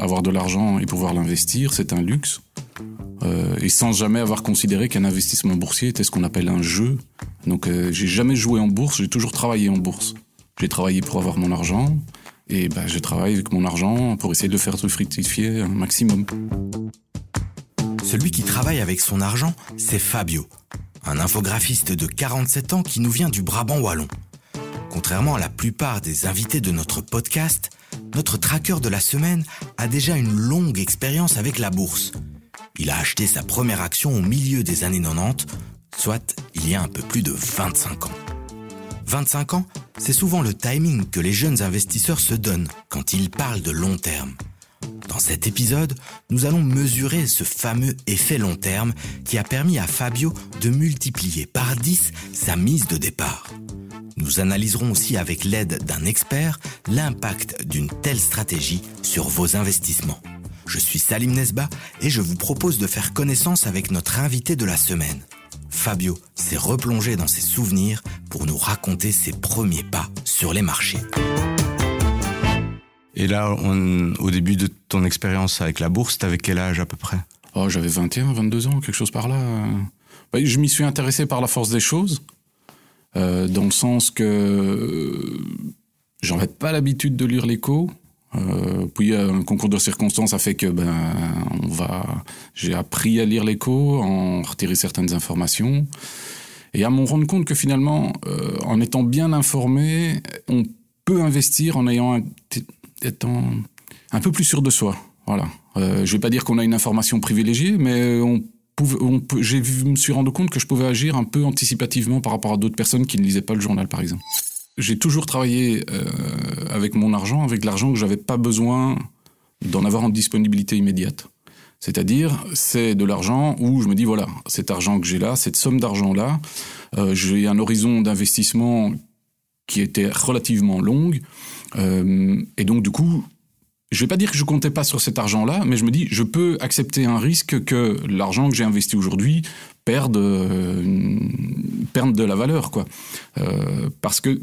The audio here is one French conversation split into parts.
Avoir de l'argent et pouvoir l'investir, c'est un luxe. Euh, et sans jamais avoir considéré qu'un investissement boursier était ce qu'on appelle un jeu. Donc euh, j'ai jamais joué en bourse, j'ai toujours travaillé en bourse. J'ai travaillé pour avoir mon argent et ben, je travaille avec mon argent pour essayer de faire se fructifier un maximum. Celui qui travaille avec son argent, c'est Fabio, un infographiste de 47 ans qui nous vient du Brabant wallon. Contrairement à la plupart des invités de notre podcast, notre tracker de la semaine a déjà une longue expérience avec la bourse. Il a acheté sa première action au milieu des années 90, soit il y a un peu plus de 25 ans. 25 ans, c'est souvent le timing que les jeunes investisseurs se donnent quand ils parlent de long terme. Dans cet épisode, nous allons mesurer ce fameux effet long terme qui a permis à Fabio de multiplier par 10 sa mise de départ. Nous analyserons aussi avec l'aide d'un expert l'impact d'une telle stratégie sur vos investissements. Je suis Salim Nesba et je vous propose de faire connaissance avec notre invité de la semaine. Fabio s'est replongé dans ses souvenirs pour nous raconter ses premiers pas sur les marchés. Et là, au début de ton expérience avec la bourse, t'avais quel âge à peu près? Oh, j'avais 21, 22 ans, quelque chose par là. Bah, je m'y suis intéressé par la force des choses, euh, dans le sens que euh, j'en avais pas l'habitude de lire l'écho. Euh, puis un concours de circonstances a fait que ben on va j'ai appris à lire l'écho, en retirer certaines informations et à me rendre compte que finalement en étant bien informé, on peut investir en ayant un, étant un peu plus sûr de soi. Voilà. Je vais pas dire qu'on a une information privilégiée, mais on j'ai je me suis rendu compte que je pouvais agir un peu anticipativement par rapport à d'autres personnes qui ne lisaient pas le journal, par exemple. J'ai toujours travaillé euh, avec mon argent, avec l'argent que j'avais pas besoin d'en avoir en disponibilité immédiate. C'est-à-dire, c'est de l'argent où je me dis, voilà, cet argent que j'ai là, cette somme d'argent-là, euh, j'ai un horizon d'investissement qui était relativement longue. Euh, et donc, du coup, je vais pas dire que je comptais pas sur cet argent-là, mais je me dis, je peux accepter un risque que l'argent que j'ai investi aujourd'hui perde, euh, perde de la valeur, quoi. Euh, parce que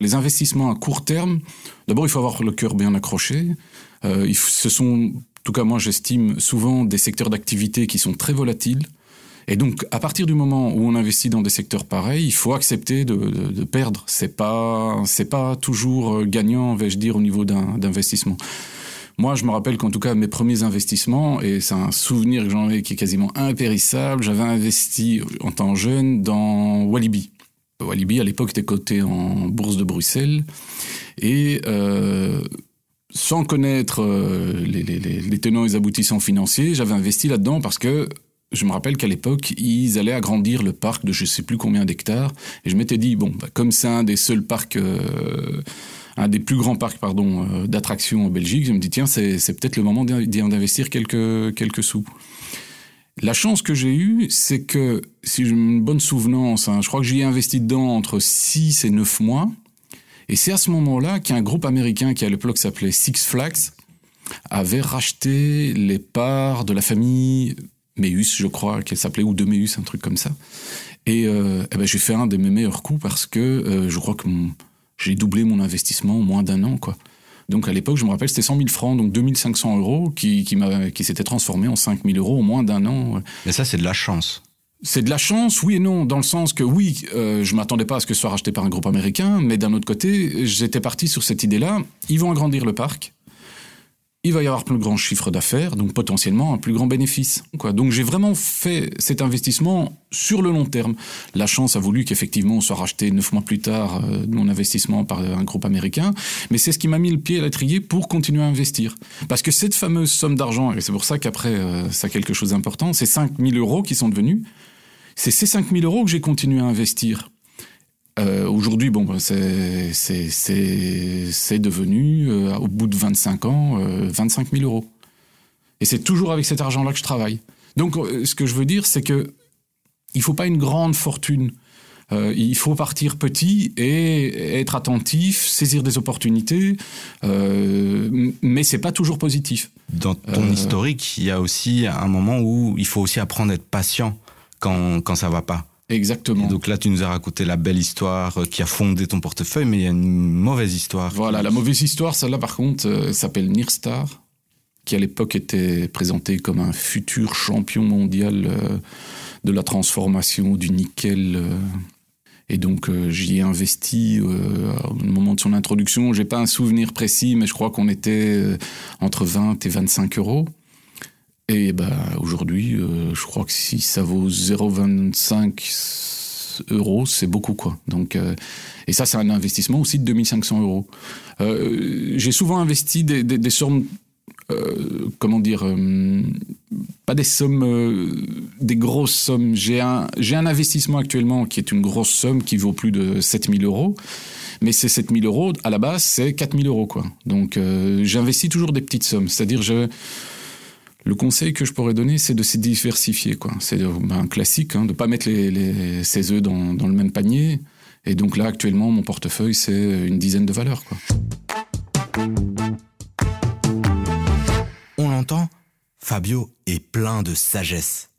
les investissements à court terme, d'abord, il faut avoir le cœur bien accroché. Euh, ce sont, en tout cas, moi, j'estime souvent des secteurs d'activité qui sont très volatiles. Et donc, à partir du moment où on investit dans des secteurs pareils, il faut accepter de, perdre. C'est pas, c'est pas toujours gagnant, vais-je dire, au niveau d'investissement. Moi, je me rappelle qu'en tout cas, mes premiers investissements, et c'est un souvenir que j'en ai qui est quasiment impérissable, j'avais investi en tant jeune dans Walibi. Walibi, à l'époque, était coté en bourse de Bruxelles. Et euh, sans connaître euh, les, les tenants et les aboutissants financiers, j'avais investi là-dedans parce que je me rappelle qu'à l'époque, ils allaient agrandir le parc de je sais plus combien d'hectares. Et je m'étais dit, bon, bah, comme c'est un des seuls parcs, euh, un des plus grands parcs, pardon, euh, d'attractions en Belgique, je me dis, tiens, c'est, peut-être le moment d'y investir quelques, quelques sous. La chance que j'ai eue, c'est que, si j'ai une bonne souvenance, hein, je crois que j'y ai investi dedans entre 6 et 9 mois. Et c'est à ce moment-là qu'un groupe américain qui à l'époque s'appelait Six Flags avait racheté les parts de la famille Meus, je crois qu'elle s'appelait, ou de Meus, un truc comme ça. Et, euh, eh ben, j'ai fait un de mes meilleurs coups parce que euh, je crois que j'ai doublé mon investissement en moins d'un an, quoi. Donc à l'époque, je me rappelle, c'était 100 000 francs, donc 2500 euros, qui, qui, qui s'était transformé en 5 000 euros en moins d'un an. Mais ça, c'est de la chance. C'est de la chance, oui et non, dans le sens que oui, euh, je m'attendais pas à ce que ce soit racheté par un groupe américain, mais d'un autre côté, j'étais parti sur cette idée-là. Ils vont agrandir le parc, il va y avoir plus grand chiffre d'affaires, donc potentiellement un plus grand bénéfice. Quoi. Donc j'ai vraiment fait cet investissement sur le long terme. La chance a voulu qu'effectivement on soit racheté neuf mois plus tard euh, mon investissement par un groupe américain, mais c'est ce qui m'a mis le pied à l'étrier pour continuer à investir. Parce que cette fameuse somme d'argent, et c'est pour ça qu'après euh, ça a quelque chose d'important, c'est 5000 euros qui sont devenus, c'est ces 5000 euros que j'ai continué à investir. Euh, Aujourd'hui, bon, bah, c'est devenu, euh, au bout de 25 ans, euh, 25 000 euros. Et c'est toujours avec cet argent-là que je travaille. Donc, euh, ce que je veux dire, c'est que il faut pas une grande fortune. Euh, il faut partir petit et être attentif, saisir des opportunités, euh, mais c'est pas toujours positif. Dans ton historique, il y a aussi un moment où il faut aussi apprendre à être patient quand, quand ça va pas. Exactement. Et donc là, tu nous as raconté la belle histoire euh, qui a fondé ton portefeuille, mais il y a une mauvaise histoire. Voilà, la mauvaise histoire, celle-là par contre, euh, s'appelle Nirstar, qui à l'époque était présenté comme un futur champion mondial euh, de la transformation du nickel. euh. et donc j'y ai investi au moment de son introduction. J'ai pas un souvenir précis, mais je crois qu'on était entre 20 et 25 euros. Et bah, aujourd'hui, euh, je crois que si ça vaut 0,25 euros, c'est beaucoup quoi. Donc, euh, et ça, c'est un investissement aussi de 2500 euros. Euh, J'ai souvent investi des, sommes, comment dire, pas des sommes, des grosses sommes. J'ai un, un investissement actuellement qui est une grosse somme qui vaut plus de 7000 euros. Mais ces 7000 euros, à la base, c'est 4000 euros, quoi. Donc, j'investis toujours des petites sommes. C'est-à-dire, je, le conseil que je pourrais donner, c'est de se diversifier. C'est euh, ben, classique, hein, de ne pas mettre ses œufs dans, le même panier. Et donc là, actuellement, mon portefeuille, c'est une dizaine de valeurs. On l'entend, Fabio est plein de sagesse.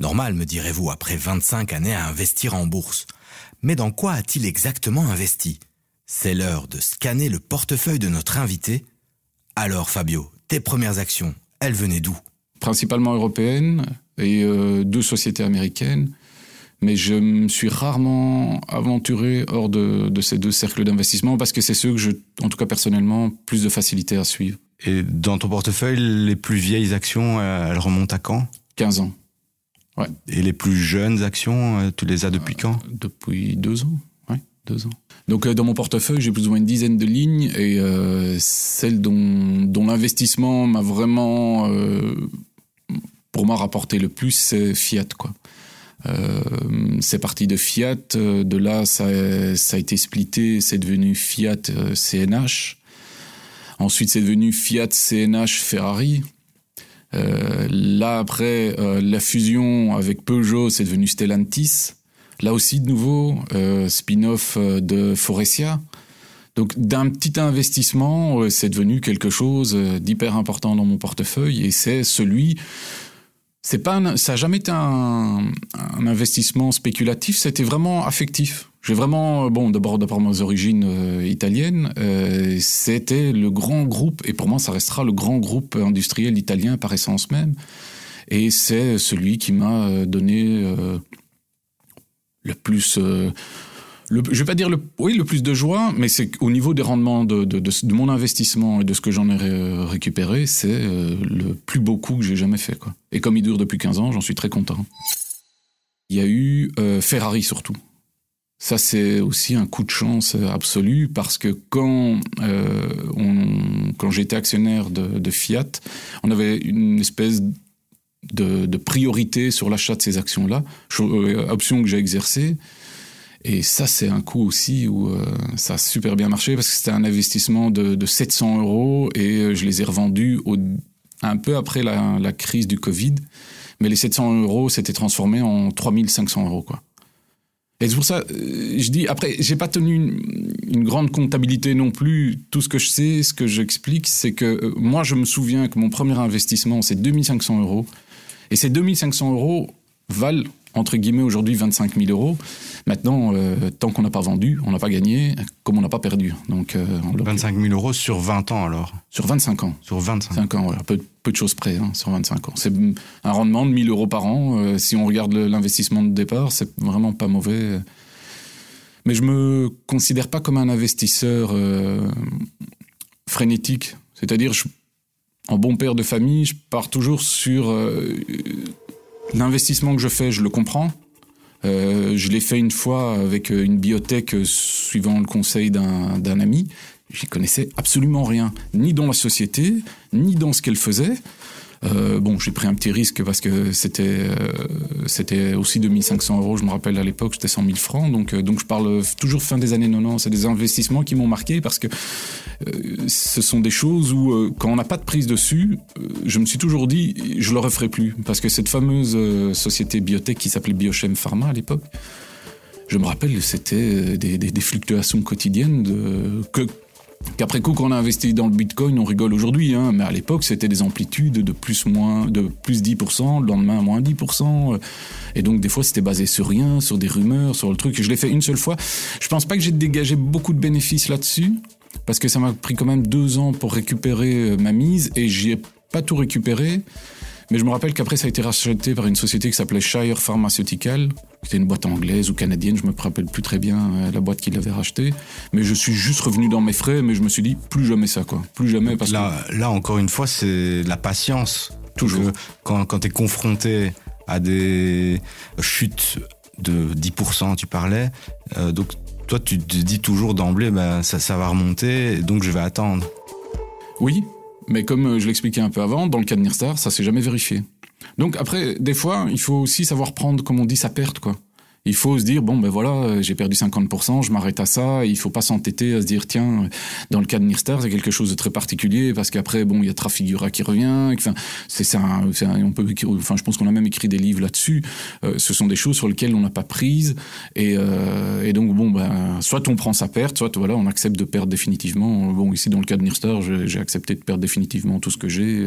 Normal, me direz-vous, après 25 années à investir en bourse. Mais dans quoi a-t-il exactement investi? C'est l'heure de scanner le portefeuille de notre invité. Alors Fabio, tes premières actions, elles venaient d'où? Principalement européenne et euh, deux sociétés américaines. Mais je me suis rarement aventuré hors de, de ces deux cercles d'investissement parce que c'est ceux que je, en tout cas personnellement, plus de facilité à suivre. Et dans ton portefeuille, les plus vieilles actions, euh, elles remontent à quand? 15 ans. Et les plus jeunes actions, euh, tu les as depuis quand? Depuis deux ans. Oui, deux ans. Donc euh, dans mon portefeuille, j'ai plus ou moins une dizaine de lignes et euh, celle dont, l'investissement m'a vraiment, euh, pour moi, rapporté le plus, c'est Fiat. Quoi. C'est parti de Fiat, de là ça, a- été splitté, c'est devenu Fiat CNH. Ensuite c'est devenu Fiat CNH Ferrari. Là après la fusion avec Peugeot, c'est devenu Stellantis. Là aussi, de nouveau, euh, spin-off euh, de Forestia. Donc, d'un petit investissement, euh, c'est devenu quelque chose d'hyper important dans mon portefeuille et c'est celui. C'est pas, ça n'a jamais été un, investissement spéculatif, c'était vraiment affectif. J'ai vraiment, bon, d'abord, d'abord mes origines italiennes, c'était le grand groupe, et pour moi, ça restera le grand groupe industriel italien par essence même. Et c'est celui qui m'a donné le plus. euh, le, je vais pas dire le, oui, le plus de joie, mais c'est au niveau des rendements de, de, mon investissement et de ce que j'en ai ré- récupéré, c'est euh, le plus beau coup que j'ai jamais fait. Quoi. Et comme il dure depuis 15 ans, j'en suis très content. Il y a eu euh, Ferrari surtout. Ça, c'est aussi un coup de chance absolu parce que quand, quand j'étais actionnaire de, de Fiat, on avait une espèce de, priorité sur l'achat de ces actions-là, euh, option que j'ai exercée. Et ça, c'est un coup aussi où euh, ça a super bien marché parce que c'était un investissement de, de 700 euros et euh, je les ai revendus un peu après la, crise du Covid. Mais les 700 euros s'étaient transformés en 3500 euros, quoi. Et c'est pour ça, je dis, après, j'ai pas tenu une, une grande comptabilité non plus. Tout ce que je sais, ce que j'explique, c'est que moi, je me souviens que mon premier investissement, c'est 2500 euros. Et ces 2500 euros valent, entre guillemets, aujourd'hui 25 000 euros. Maintenant, euh, tant qu'on n'a pas vendu, on n'a pas gagné, comme on n'a pas perdu. Donc, euh, en l'occurrence- 25 000 euros sur 20 ans alors sur 25 ans. Sur 25 5 ans, voilà, peu, peu de choses près, hein, sur 25 ans. C'est un rendement de 1000 euros par an. Euh, si on regarde l'investissement de départ, c'est vraiment pas mauvais. Mais je me considère pas comme un investisseur euh, frénétique. C'est-à-dire, je- en bon père de famille, je pars toujours sur euh, l'investissement que je fais, je le comprends. Euh, je l'ai fait une fois avec une biotech euh, suivant le conseil d'un d'un ami. J'y connaissais absolument rien, ni dans la société, ni dans ce qu'elle faisait. Euh, bon, j'ai pris un petit risque parce que c'était euh, c'était aussi 2500 euros, je me rappelle à l'époque, c'était 100 000 francs. Donc, euh, donc je parle toujours fin des années 90. C'est des investissements qui m'ont marqué parce que euh, ce sont des choses où, euh, quand on n'a pas de prise dessus, je me suis toujours dit, je le referai plus. Parce que cette fameuse société biotech qui s'appelait Biochem Pharma à l'époque, je me rappelle, c'était des, des, des fluctuations quotidiennes de, que, Qu'après coup, quand on a investi dans le Bitcoin, on rigole aujourd'hui, hein, mais à l'époque, c'était des amplitudes de plus moins, de plus 10%, le lendemain moins 10%, euh, et donc des fois, c'était basé sur rien, sur des rumeurs, sur le truc. Je l'ai fait une seule fois. Je pense pas que j'ai dégagé beaucoup de bénéfices là-dessus, parce que ça m'a pris quand même deux ans pour récupérer euh, ma mise, et j'ai pas tout récupéré. Mais je me rappelle qu'après, ça a été racheté par une société qui s'appelait Shire Pharmaceutical, qui était une boîte anglaise ou canadienne, je me rappelle plus très bien euh, la boîte qui l'avait racheté. Mais je suis juste revenu dans mes frais, mais je me suis dit, plus jamais ça, quoi. Plus jamais. Parce là, que... là, encore une fois, c'est la patience. Toujours. quand quand tu es confronté à des chutes de 10%, tu parlais, euh, donc toi, tu te dis toujours d'emblée, ben, ça, ça va remonter, donc je vais attendre. Oui, mais comme euh, je l'expliquais un peu avant, dans le cas de Nirstar, ça s'est jamais vérifié. Donc après, des fois, il faut aussi savoir prendre, comme on dit, sa perte, quoi. Il faut se dire, bon, ben voilà, euh, j'ai perdu 50%, je m'arrête à ça. Il faut pas s'entêter à se dire, tiens, euh, dans le cas de Nirstar, c'est quelque chose de très particulier parce qu'après, bon, il y a Trafigura qui revient. Enfin, c'est ça, on peut, enfin, je pense qu'on a même écrit des livres là-dessus. ce sont des choses sur lesquelles on n'a pas prise. Et, euh, et, donc, bon, ben, soit on prend sa perte, soit voilà, on accepte de perdre définitivement. Bon, ici, dans le cas de Nirstar, j'ai accepté de perdre définitivement tout ce que j'ai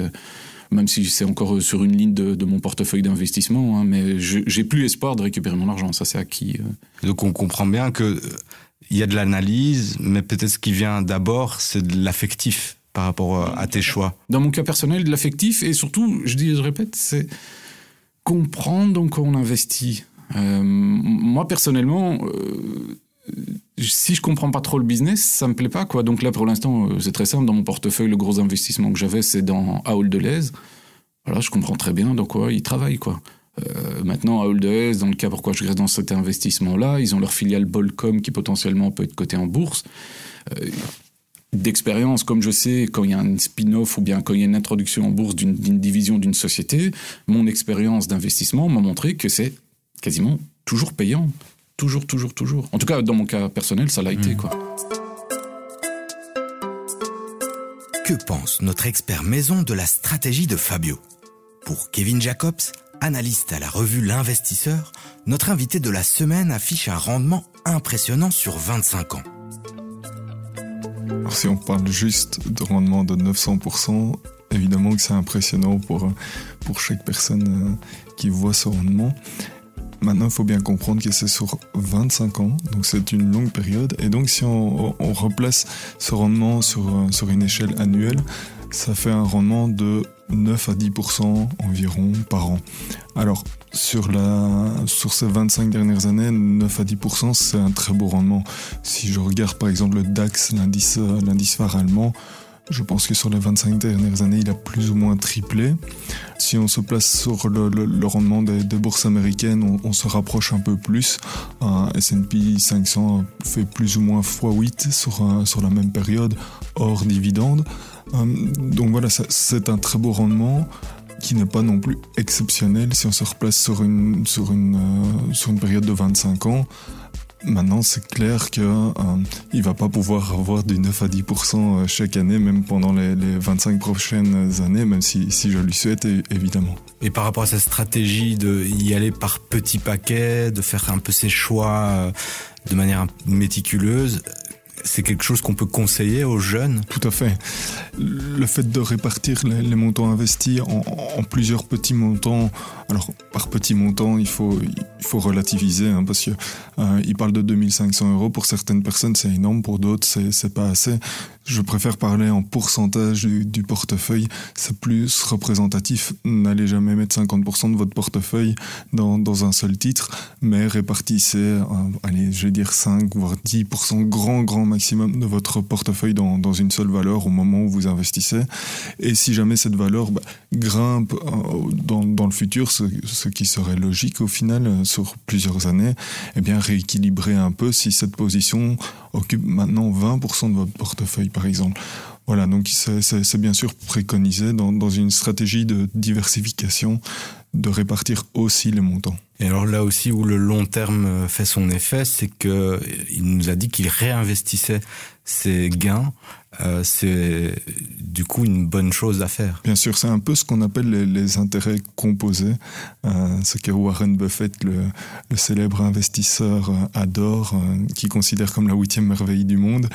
même si c'est encore sur une ligne de, mon portefeuille d'investissement, hein, mais j'ai plus espoir de récupérer mon argent, ça c'est acquis. Euh. Donc on comprend bien que il y a de l'analyse, mais peut-être ce qui vient d'abord, c'est de l'affectif par rapport à tes choix. Dans mon cas personnel, de l'affectif et surtout, je dis, je répète, c'est comprendre donc on investit. Euh, moi personnellement, euh, si je comprends pas trop le business, ça me plaît pas quoi. Donc là pour l'instant, euh, c'est très simple dans mon portefeuille, le gros investissement que j'avais, c'est dans Aoul Deleuze. Voilà, je comprends très bien dans quoi ils travaillent quoi. Euh, maintenant, Aoul Deleuze, dans le cas pourquoi je reste dans cet investissement-là, ils ont leur filiale Bolcom qui potentiellement peut être cotée en bourse. Euh, d'expérience, comme je sais, quand il y a un spin-off ou bien quand il y a une introduction en bourse d'une division d'une société, mon expérience d'investissement m'a montré que c'est quasiment toujours payant. Toujours, toujours, toujours. En tout cas, dans mon cas personnel, ça l'a été, quoi. Que pense notre expert maison de la stratégie de Fabio? Pour Kevin Jacobs, analyste à la revue L'Investisseur, notre invité de la semaine affiche un rendement impressionnant sur 25 ans. Alors si on parle juste de rendement de 900%, évidemment que c'est impressionnant pour, pour chaque personne euh, qui voit ce rendement. Maintenant, il faut bien comprendre que c'est sur 25 ans, donc c'est une longue période. Et donc, si on, replace ce rendement sur, sur une échelle annuelle, ça fait un rendement de 9 à 10% environ par an. Alors, sur, la, sur ces 25 dernières années, 9 à 10%, c'est un très beau rendement. Si je regarde par exemple le DAX, l'indice, l'indice phare allemand, je pense que sur les 25 dernières années, il a plus ou moins triplé. Si on se place sur le, rendement des, bourses américaines, on, se rapproche un peu plus. Un S&P 500 fait plus ou moins x8 sur, sur la même période, hors dividende. Euh, donc voilà, c'est un très beau rendement qui n'est pas non plus exceptionnel si on se replace sur une, sur une, euh, sur une période de 25 ans. Maintenant, c'est clair qu'il euh, il va pas pouvoir avoir du 9 à 10% euh, chaque année, même pendant les, 25 prochaines années, même si, si je lui souhaite, évidemment. Et par rapport à cette stratégie de y aller par petits paquets, de faire un peu ses choix euh, de manière méticuleuse, c'est quelque chose qu'on peut conseiller aux jeunes Tout à fait. Le fait de répartir les, montants investis en, plusieurs petits montants, alors par petits montants, il faut, il faut relativiser, hein, parce qu'il euh, parle de 2500 euros. Pour certaines personnes, c'est énorme, pour d'autres, c'est pas assez. Je préfère parler en pourcentage du, portefeuille, c'est plus représentatif. N'allez jamais mettre 50% de votre portefeuille dans, dans, un seul titre, mais répartissez, euh, allez, je vais dire 5 voire 10% grand, grand maximum de votre portefeuille dans, une seule valeur au moment où vous investissez. Et si jamais cette valeur bah, grimpe euh, dans, le futur, ce, qui serait logique au final euh, sur plusieurs années, eh bien rééquilibrer un peu si cette position occupe maintenant 20% de votre portefeuille, par exemple. Voilà, donc c'est bien sûr préconisé dans, une stratégie de diversification de répartir aussi les montants. Et alors là aussi où le long terme fait son effet, c'est que il nous a dit qu'il réinvestissait ses gains. Euh, c'est du coup une bonne chose à faire. Bien sûr, c'est un peu ce qu'on appelle les, intérêts composés, euh, ce que Warren Buffett, le, célèbre investisseur, euh, adore, euh, qui considère comme la huitième merveille du monde.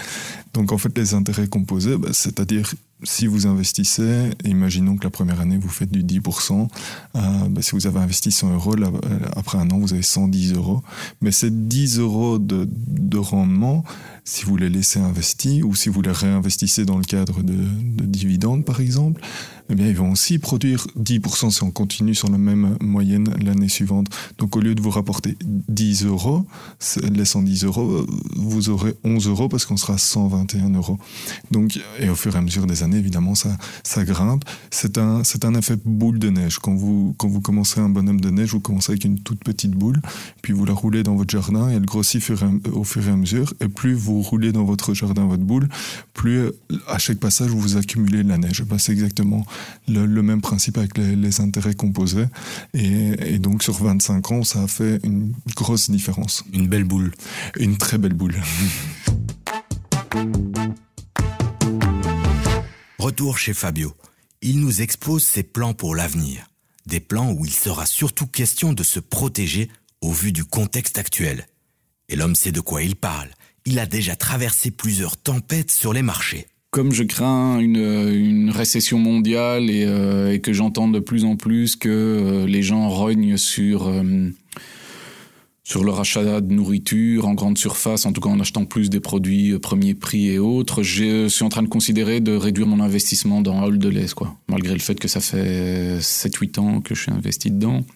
Donc en fait, les intérêts composés, bah, c'est-à-dire si vous investissez, imaginons que la première année vous faites du 10%, euh, bah, si vous avez investi 100 euros, après un an vous avez 110 euros. Mais ces 10 euros de, de rendement, si vous les laissez investis ou si vous les réinvestissez dans le cadre de, de dividendes par exemple, eh bien, ils vont aussi produire 10% si on continue sur la même moyenne l'année suivante. Donc, au lieu de vous rapporter 10 euros, les 110 euros, vous aurez 11 euros parce qu'on sera à 121 euros. Donc, et au fur et à mesure des années, évidemment, ça, ça grimpe. C'est un, c'est un effet boule de neige. Quand vous, quand vous commencez un bonhomme de neige, vous commencez avec une toute petite boule, puis vous la roulez dans votre jardin et elle grossit au fur et à mesure. Et plus vous roulez dans votre jardin votre boule, plus à chaque passage vous accumulez de la neige. Ben, c'est exactement le, même principe avec les, intérêts composés. Et, donc sur 25 ans, ça a fait une grosse différence. Une belle boule. Une très belle boule. Retour chez Fabio. Il nous expose ses plans pour l'avenir. Des plans où il sera surtout question de se protéger au vu du contexte actuel. Et l'homme sait de quoi il parle. Il a déjà traversé plusieurs tempêtes sur les marchés comme je crains une, récession mondiale euh, et, que j'entends de plus en plus que euh, les gens rognent sur, euh, sur leur achat de nourriture en grande surface, en tout cas en achetant plus des produits premier prix et autres, je suis en train de considérer de réduire mon investissement dans Hall de quoi. Malgré le fait que ça fait 7-8 ans que je suis investi dedans.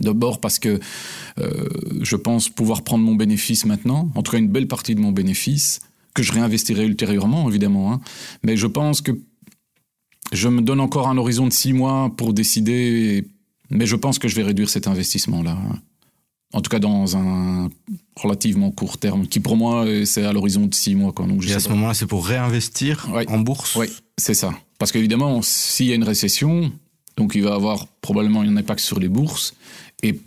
D'abord parce que je pense pouvoir prendre mon bénéfice maintenant, en tout cas une belle partie de mon bénéfice, que je réinvestirai ultérieurement, évidemment. Hein. Mais je pense que je me donne encore un horizon de six mois pour décider, mais je pense que je vais réduire cet investissement-là. Hein. En tout cas, dans un relativement court terme, qui pour moi, c'est à l'horizon de six mois. Quoi. Donc, Et à ce moment-là, c'est pour réinvestir en bourse Oui, c'est ça. Parce qu'évidemment, s'il y a une récession, donc il va avoir probablement un impact sur les bourses. Et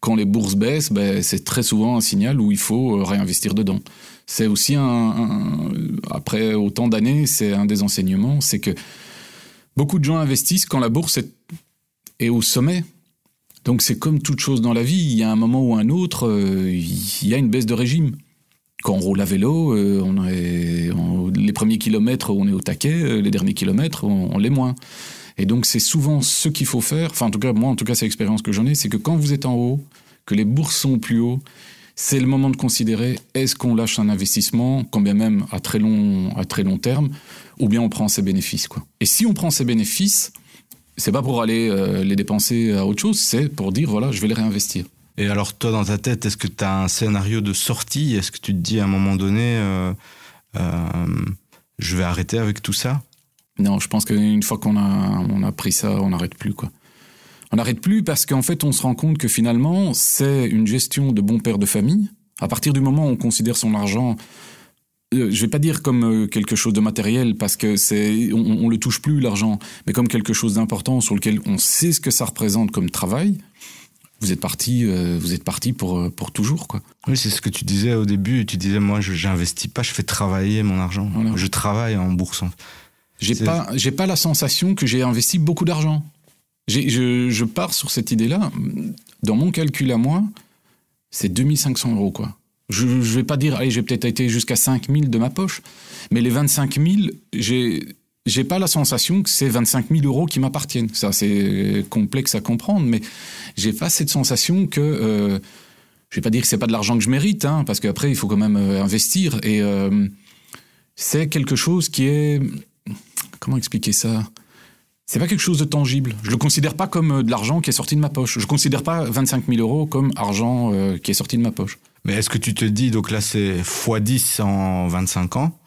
quand les bourses baissent, ben, c'est très souvent un signal où il faut euh, réinvestir dedans c'est aussi un, après autant d'années, c'est un des enseignements, c'est que beaucoup de gens investissent quand la bourse est, au sommet. Donc c'est comme toute chose dans la vie, il y a un moment ou un autre, euh, il y a une baisse de régime. Quand on roule à vélo, euh, les premiers kilomètres, on est au taquet, euh, les derniers kilomètres, on, on l'est moins. Et donc c'est souvent ce qu'il faut faire, enfin en tout cas moi en tout cas c'est l'expérience que j'en ai, c'est que quand vous êtes en haut, que les bourses sont plus haut, c'est le moment de considérer est-ce qu'on lâche un investissement, quand bien même à très long, à très long terme, ou bien on prend ses bénéfices. Quoi. Et si on prend ses bénéfices, c'est pas pour aller euh, les dépenser à autre chose, c'est pour dire voilà, je vais les réinvestir. Et alors toi, dans ta tête, est-ce que tu as un scénario de sortie? Est-ce que tu te dis à un moment donné, euh, euh, je vais arrêter avec tout ça? Non, je pense qu'une fois qu'on a, on a pris ça, on n'arrête plus. quoi. On n'arrête plus parce qu'en fait, on se rend compte que finalement, c'est une gestion de bon père de famille. À partir du moment où on considère son argent, euh, je vais pas dire comme euh, quelque chose de matériel parce que c'est, on, le touche plus l'argent, mais comme quelque chose d'important sur lequel on sait ce que ça représente comme travail. Vous êtes parti, euh, vous êtes parti pour pour toujours quoi. Oui, c'est ce que tu disais au début. Tu disais moi, je n'investis pas, je fais travailler mon argent. Je travaille en bourse. J'ai pas, j'ai pas la sensation que j'ai investi beaucoup d'argent. Je, pars sur cette idée-là. Dans mon calcul à moi, c'est 2500 euros, quoi. Je ne vais pas dire, allez, j'ai peut-être été jusqu'à 5000 de ma poche, mais les 25 000, j'ai, j'ai pas la sensation que c'est 25 000 euros qui m'appartiennent. Ça, c'est complexe à comprendre, mais j'ai pas cette sensation que, euh, je vais pas dire que c'est pas de l'argent que je mérite, hein, parce qu'après, il faut quand même euh, investir. Et euh, c'est quelque chose qui est, comment expliquer ça? C'est pas quelque chose de tangible. Je le considère pas comme euh, de l'argent qui est sorti de ma poche. Je considère pas 25 000 euros comme argent euh, qui est sorti de ma poche. Mais est-ce que tu te dis, donc là c'est x10 en 25 ans,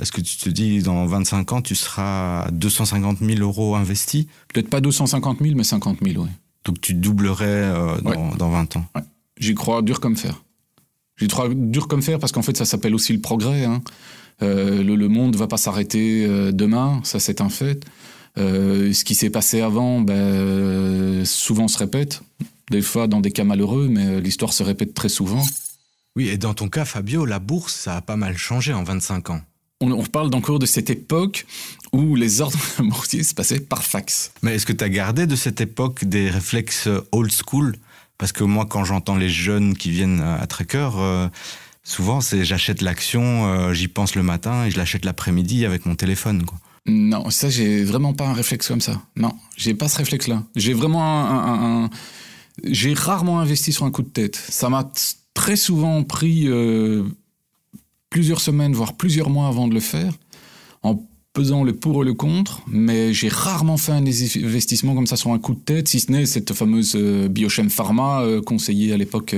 est-ce que tu te dis dans 25 ans tu seras à 250 000 euros investis Peut-être pas 250 000, mais 50 000, oui. Donc tu doublerais euh, dans, 20 ans J'y crois dur comme fer. J'y crois dur comme fer parce qu'en fait ça s'appelle aussi le progrès. Hein. le, le, monde va pas s'arrêter demain, ça c'est un fait. Euh, ce qui s'est passé avant, ben, souvent se répète, des fois dans des cas malheureux, mais l'histoire se répète très souvent. Oui, et dans ton cas, Fabio, la bourse, ça a pas mal changé en 25 ans. on, on parle encore de cette époque où les ordres boursiers se passaient par fax. Mais est-ce que tu as gardé de cette époque des réflexes old school? Parce que moi, quand j'entends les jeunes qui viennent à Tracker, euh, souvent c'est j'achète l'action, euh, j'y pense le matin et je l'achète l'après-midi avec mon téléphone. Quoi. Non, ça, j'ai vraiment pas un réflexe comme ça. Non, j'ai pas ce réflexe-là. J'ai vraiment un. J'ai rarement investi sur un coup de tête. Ça m'a très souvent pris euh, plusieurs semaines, voire plusieurs mois avant de le faire, en pesant le pour et le contre, mais j'ai rarement fait un investissement comme ça sur un coup de tête, si ce n'est cette fameuse euh, Biochem Pharma euh, conseillée à l'époque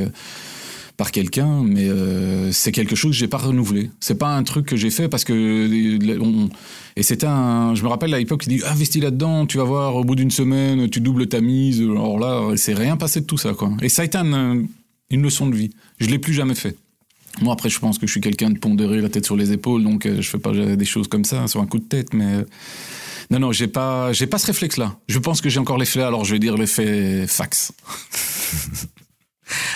par quelqu'un, mais euh, c'est quelque chose que j'ai pas renouvelé. C'est pas un truc que j'ai fait parce que euh, on- et c'était un, je me rappelle à l'époque, il dit investis là-dedans, tu vas voir au bout d'une semaine, tu doubles ta mise. Alors là, c'est rien passé de tout ça quoi. Et ça a été un- une leçon de vie. Je l'ai plus jamais fait. Moi après, je pense que je suis quelqu'un de pondéré, la tête sur les épaules, donc euh, je fais pas des choses comme ça sur un coup de tête, mais euh, non non, j'ai pas, j'ai pas ce réflexe-là. Je pense que j'ai encore l'effet, alors je vais dire l'effet fax.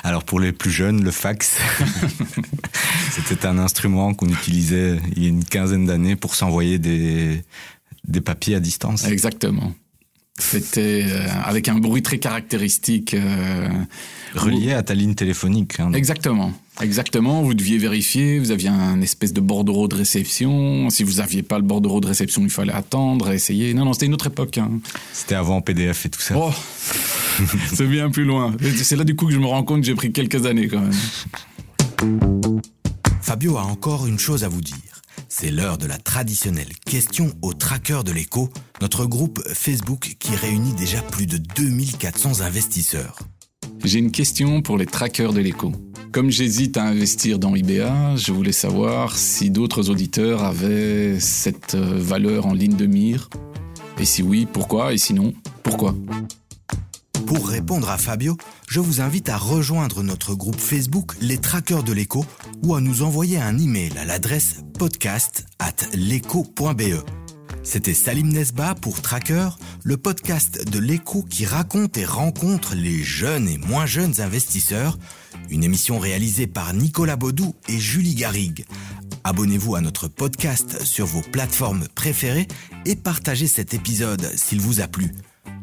Alors pour les plus jeunes, le fax, c'était un instrument qu'on utilisait il y a une quinzaine d'années pour s'envoyer des, des papiers à distance. Exactement. C'était euh, avec un bruit très caractéristique. euh, Relié à ta ligne téléphonique. hein. Exactement. Exactement. Vous deviez vérifier. Vous aviez un espèce de bordereau de réception. Si vous n'aviez pas le bordereau de réception, il fallait attendre, essayer. Non, non, c'était une autre époque. hein. C'était avant PDF et tout ça. Oh, c'est bien plus loin. C'est là du coup que je me rends compte que j'ai pris quelques années quand même. Fabio a encore une chose à vous dire. C'est l'heure de la traditionnelle question au tracker de l'écho, notre groupe Facebook qui réunit déjà plus de 2400 investisseurs. J'ai une question pour les trackers de l'écho. Comme j'hésite à investir dans IBA, je voulais savoir si d'autres auditeurs avaient cette euh, valeur en ligne de mire. Et si oui, pourquoi? Et sinon, pourquoi? Pour répondre à Fabio, je vous invite à rejoindre notre groupe Facebook Les Traqueurs de l'écho ou à nous envoyer un email à l'adresse podcast at l'écho.be. C'était Salim Nesba pour Tracker, le podcast de l'écho qui raconte et rencontre les jeunes et moins jeunes investisseurs, une émission réalisée par Nicolas Baudou et Julie Garrigue. Abonnez-vous à notre podcast sur vos plateformes préférées et partagez cet épisode s'il vous a plu.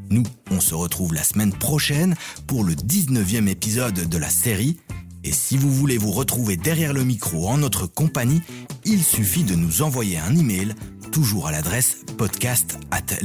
Nous, on se retrouve la semaine prochaine pour le 19e épisode de la série. Et si vous voulez vous retrouver derrière le micro en notre compagnie, il suffit de nous envoyer un email, toujours à l'adresse podcast at.